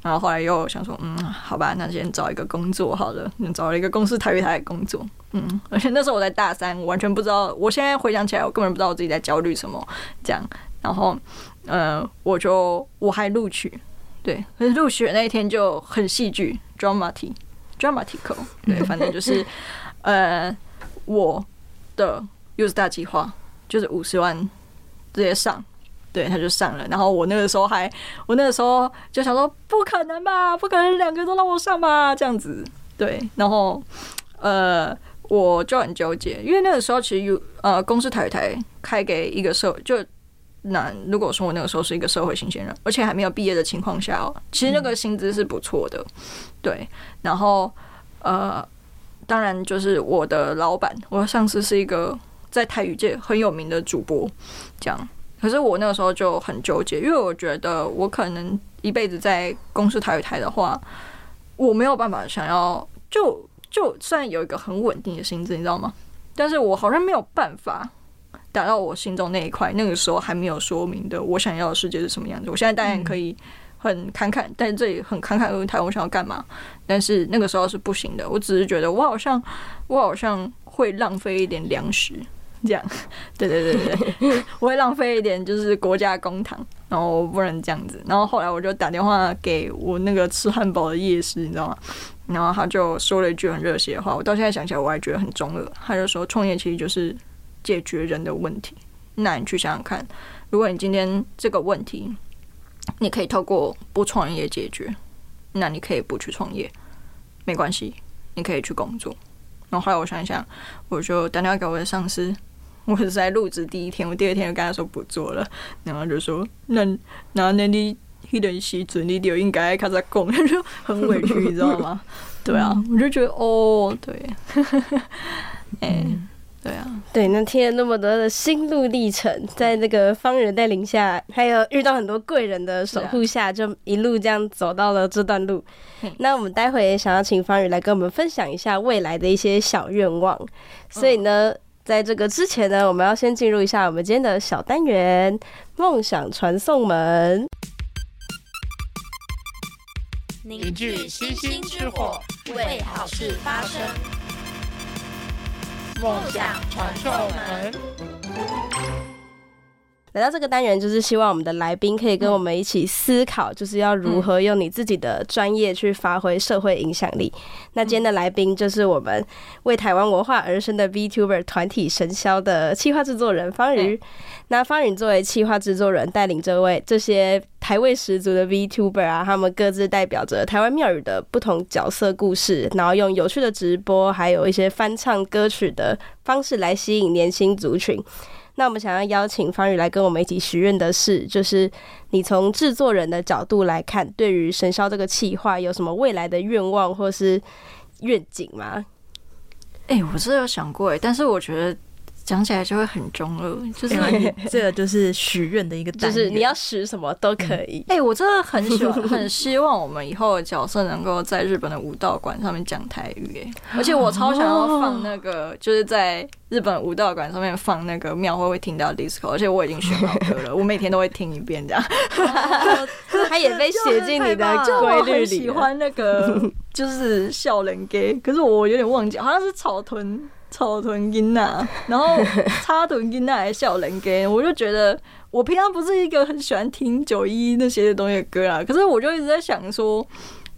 然后后来又想说，嗯，好吧，那先找一个工作好了。找了一个公司台语台的工作，嗯，而且那时候我在大三，我完全不知道。我现在回想起来，我根本不知道我自己在焦虑什么。这样，然后，呃，我就我还录取，对，可是录取的那一天就很戏剧，dramatic，dramatical，对，反正就是，呃，我的 U 大计划就是五十万直接上。对，他就上了，然后我那个时候还，我那个时候就想说，不可能吧，不可能两个都让我上吧，这样子。对，然后呃，我就很纠结，因为那个时候其实有呃，公司台台开给一个社，就那如果说我那个时候是一个社会新鲜人，而且还没有毕业的情况下哦，其实那个薪资是不错的。对，然后呃，当然就是我的老板，我的上司是一个在台语界很有名的主播，这样。可是我那个时候就很纠结，因为我觉得我可能一辈子在公司台语台的话，我没有办法想要就就算有一个很稳定的薪资，你知道吗？但是我好像没有办法达到我心中那一块。那个时候还没有说明的，我想要的世界是什么样子。我现在当然可以很侃侃，但这里很侃侃而谈，我想要干嘛？但是那个时候是不行的。我只是觉得我好像我好像会浪费一点粮食。这样，对对对对，我会浪费一点，就是国家公堂，然后我不能这样子。然后后来我就打电话给我那个吃汉堡的夜市，你知道吗？然后他就说了一句很热血的话，我到现在想起来我还觉得很中二。他就说，创业其实就是解决人的问题。那你去想想看，如果你今天这个问题，你可以透过不创业解决，那你可以不去创业，没关系，你可以去工作。然后后来我想一想，我就打电话给我的上司。我是在入职第一天，我第二天就跟他说不做了，然后就说那那那你一点时准你就应该开始讲，就很委屈，你知道吗？对啊，我就觉得哦，对，哎。对啊，对，那听了那么多的心路历程，在那个方宇带领下，还有遇到很多贵人的守护下，就一路这样走到了这段路。那我们待会也想要请方宇来跟我们分享一下未来的一些小愿望。所以呢，在这个之前呢，我们要先进入一下我们今天的小单元——梦想传送门，凝聚星星之火，为好事发声。梦想传送门。来到这个单元，就是希望我们的来宾可以跟我们一起思考，就是要如何用你自己的专业去发挥社会影响力。那今天的来宾就是我们为台湾文化而生的 VTuber 团体神霄的企划制作人方宇。那方宇作为企划制作人，带领这位这些台味十足的 VTuber 啊，他们各自代表着台湾庙宇的不同角色故事，然后用有趣的直播，还有一些翻唱歌曲的方式来吸引年轻族群。那我们想要邀请方宇来跟我们一起许愿的是，就是你从制作人的角度来看，对于神霄这个企划有什么未来的愿望或是愿景吗？哎、我是有想过哎，但是我觉得讲起来就会很中二，就是 这个就是许愿的一个，就是你要许什么都可以。哎、嗯欸，我真的很喜欢，很希望我们以后的角色能够在日本的武道馆上面讲台语，哎，而且我超想要放那个，就是在日本武道馆上面放那个庙会会听到 disco，而且我已经选好歌了，我每天都会听一遍这样。他也被 写进你的规律里。喜欢那个就是笑人 gay，可是我有点忘记，好像是草屯。草屯金呐，然后插屯金呐，还笑人给，我就觉得我平常不是一个很喜欢听九一那些东西的歌啊，可是我就一直在想说，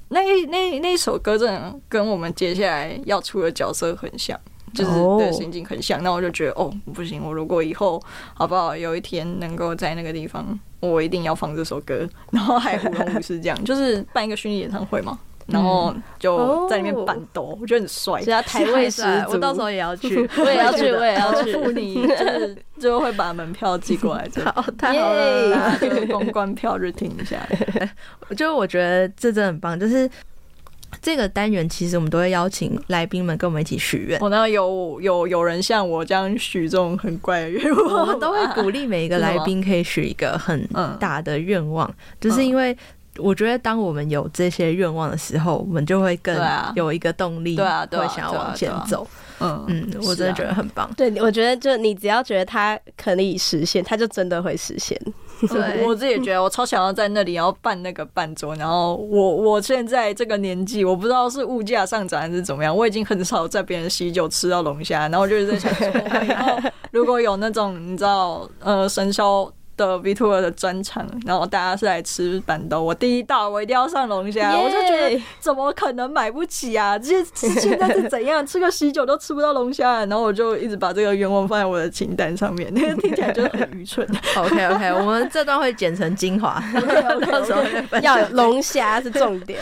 那那那一首歌真的跟我们接下来要出的角色很像，就是对心境很像，那我就觉得哦不行，我如果以后好不好，有一天能够在那个地方，我一定要放这首歌，然后还舞龙舞狮这样，就是办一个虚拟演唱会嘛。然后就在里面板斗，哦、我觉得很帅。只 要台位十足，我到时候 也要去，我也要去，我也要去。付 你就是就会把门票寄过来，好，太好了，就是公关票就听一下。就我觉得这真的很棒，就是这个单元其实我们都会邀请来宾们跟我们一起许愿。我呢有有有人像我这样许这种很怪的愿望，我们都会鼓励每一个来宾可以许一个很大的愿望，就是因为。我觉得，当我们有这些愿望的时候，我们就会更有一个动力，对啊，会想要往前走。嗯嗯，我真的觉得很棒。对，我觉得就你只要觉得它可以实现，它就真的会实现。对，我自己也觉得，我超想要在那里要办那个办桌。然后我我现在这个年纪，我不知道是物价上涨还是怎么样，我已经很少在别人喜酒吃到龙虾。然后我就是在想说，然后如果有那种你知道，呃，生肖。的 VTuber 的专场，然后大家是来吃板豆，我第一道我一定要上龙虾!我就觉得怎么可能买不起啊？这些现在是怎样吃个喜酒都吃不到龙虾，然后我就一直把这个愿望放在我的清单上面，那 个听起来就很愚蠢。OK OK，我们这段会剪成精华 到时候要龙虾是重点。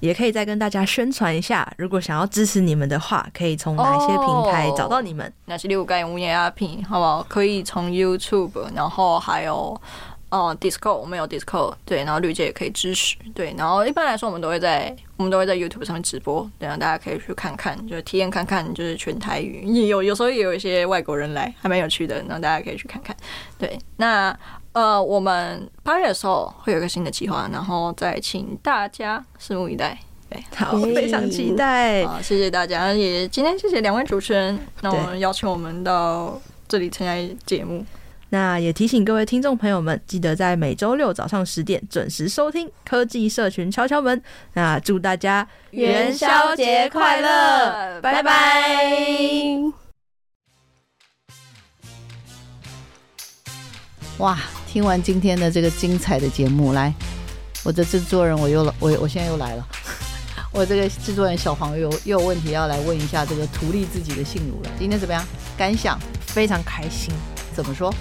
也可以再跟大家宣传一下，如果想要支持你们的话，可以从哪些平台找到你们？那是六盖五眼阿平，好不好？可以从 YouTube，然后还有呃 Discord，我们有 Discord，对，然后绿界也可以支持，对，然后一般来说我们都会在我们都会在 YouTube 上面直播，对啊，大家可以去看看，就是体验看看，就是全台语，也有有时候也有一些外国人来，还蛮有趣的，然后大家可以去看看，对，那呃我们八月的时候会有一个新的计划，然后再请大家拭目以待。对好，非常期待。好，谢谢大家，也今天谢谢两位主持人，那我们邀请我们到这里参加节目。那也提醒各位听众朋友们，记得在每周六早上十点准时收听科技社群敲敲门。那祝大家元宵节快乐，拜拜！哇，听完今天的这个精彩的节目，来，我的制作人我又，我我现在又来了。我这个制作人小黄又又有问题要来问一下这个图利自己的性奴了。今天怎么样？感想？非常开心。怎么说？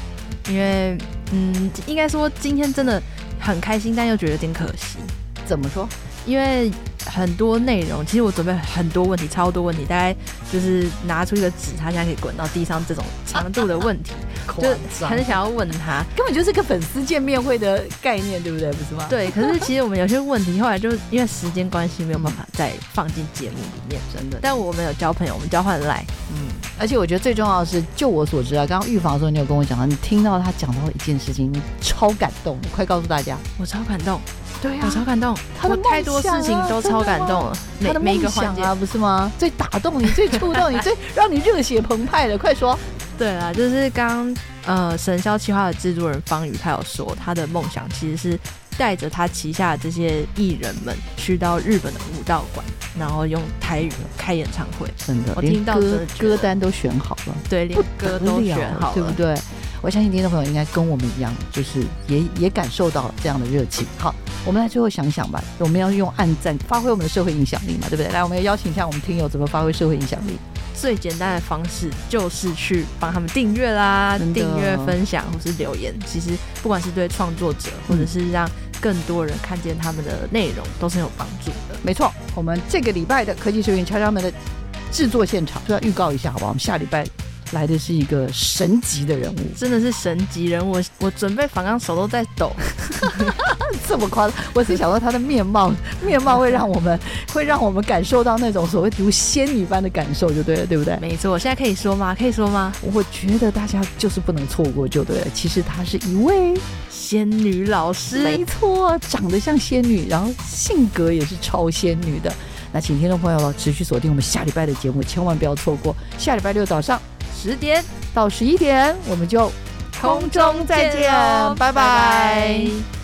因为嗯，应该说今天真的很开心，但又觉得有点可惜。怎么说？因为很多内容，其实我准备很多问题，超多问题，大概就是拿出一个纸，他现在可以滚到地上这种长度的问题，就很想要问他，根本就是个粉丝见面会的概念，对不对？不是吗？对。可是其实我们有些问题后来就因为时间关系没有办法再放进节目里面，真的。但我们有交朋友，我们交换赖，嗯。而且我觉得最重要的是，就我所知啊，刚刚预防的时候你有跟我讲到，你听到他讲到一件事情，你超感动，你快告诉大家，我超感动。对呀、啊，我超感动，他的、啊、太多事情都超感动了，每每一个环节啊，不是吗？最打动你、最触动你、最让你热血澎湃的，快说！对啊，就是刚呃，神霄企划的制作人方宇，他有说他的梦想其实是带着他旗下的这些艺人们去到日本的武道馆，然后用台语开演唱会。真的，我听到歌歌单都选好了，对，连歌都选好了，对不对？我相信听众朋友应该跟我们一样，就是也也感受到了这样的热情。好，我们来最后想想吧，我们要用暗赞发挥我们的社会影响力嘛，对不对？来，我们要邀请一下我们听友怎么发挥社会影响力。最简单的方式就是去帮他们订阅啦，订阅、分享或是留言。其实不管是对创作者，或者是让更多人看见他们的内容，都是很有帮助的。没错，我们这个礼拜的科技学院敲敲门的制作现场就要预告一下，好不好？我们下礼拜。来的是一个神级的人物，真的是神级人物。我我准备访纲手都在抖，这么夸张？我是想说他的面貌，面貌会让我们 会让我们感受到那种所谓如仙女般的感受，就对了，对不对？没错，我现在可以说吗？可以说吗？我觉得大家就是不能错过，就对了。其实她是一位仙女老师，没错，长得像仙女，然后性格也是超仙女的。那请听众朋友持续锁定我们下礼拜的节目，千万不要错过。下礼拜六早上十点到十一点，我们就空中再见，拜拜。拜拜。